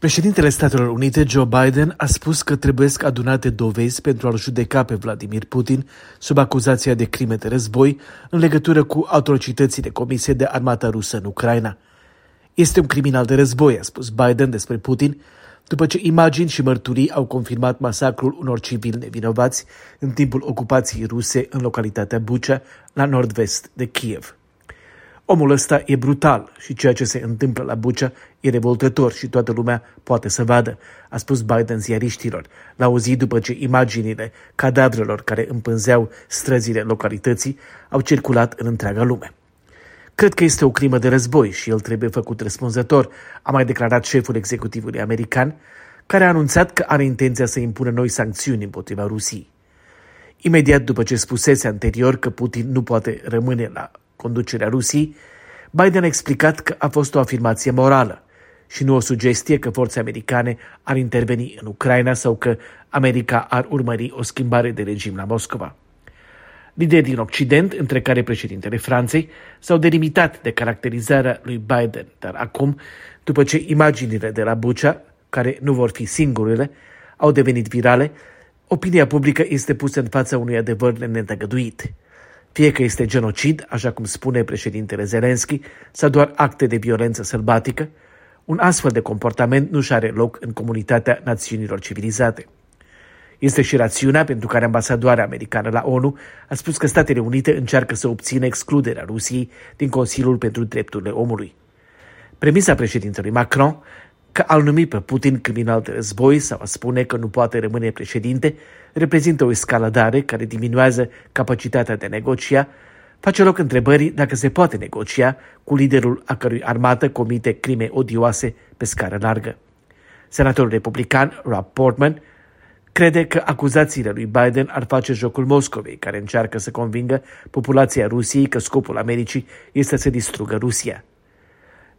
Președintele Statelor Unite, Joe Biden, a spus că trebuie adunate dovezi pentru a-l judeca pe Vladimir Putin sub acuzația de crime de război în legătură cu atrocitățile comise de armata rusă în Ucraina. Este un criminal de război, a spus Biden despre Putin, după ce imagini și mărturii au confirmat masacrul unor civili nevinovați în timpul ocupației ruse în localitatea Bucea, la nord-vest de Kiev. Omul ăsta e brutal și ceea ce se întâmplă la Bucea e revoltător și toată lumea poate să vadă, a spus Biden ziariștilor, la o zi după ce imaginile cadavrelor care împânzeau străzile localității au circulat în întreaga lume. Cred că este o crimă de război și el trebuie făcut răspunzător, a mai declarat șeful executivului american, care a anunțat că are intenția să impună noi sancțiuni împotriva Rusiei. Imediat după ce spusese anterior că Putin nu poate rămâne la conducerea Rusiei, Biden a explicat că a fost o afirmație morală și nu o sugestie că forțe americane ar interveni în Ucraina sau că America ar urmări o schimbare de regim la Moscova. Liderii din Occident, între care președintele Franței, s-au delimitat de caracterizarea lui Biden, dar acum, după ce imaginile de la Bucea, care nu vor fi singurele, au devenit virale, opinia publică este pusă în fața unui adevăr nenetăgăduit. Fie că este genocid, așa cum spune președintele Zelensky, sau doar acte de violență sălbatică, un astfel de comportament nu și are loc în comunitatea națiunilor civilizate. Este și rațiunea pentru care ambasadoarea americană la ONU a spus că Statele Unite încearcă să obțină excluderea Rusiei din Consiliul pentru Drepturile Omului. Premisa președintelui Macron că al numi pe Putin criminal de război sau a spune că nu poate rămâne președinte reprezintă o escaladare care diminuează capacitatea de negocia, face loc întrebării dacă se poate negocia cu liderul a cărui armată comite crime odioase pe scară largă. Senatorul republican Rob Portman crede că acuzațiile lui Biden ar face jocul Moscovei, care încearcă să convingă populația Rusiei că scopul Americii este să distrugă Rusia.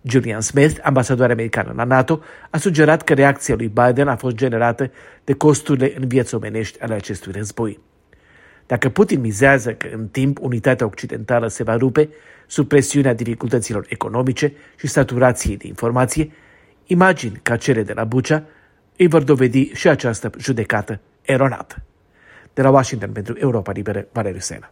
Julian Smith, ambasador american la NATO, a sugerat că reacția lui Biden a fost generată de costurile în vieți omenești ale acestui război. Dacă Putin mizează că în timp unitatea occidentală se va rupe sub presiunea dificultăților economice și saturației de informație, imagini ca cele de la Bucea îi vor dovedi și această judecată eronată. De la Washington pentru Europa Liberă, Valeriu Sena.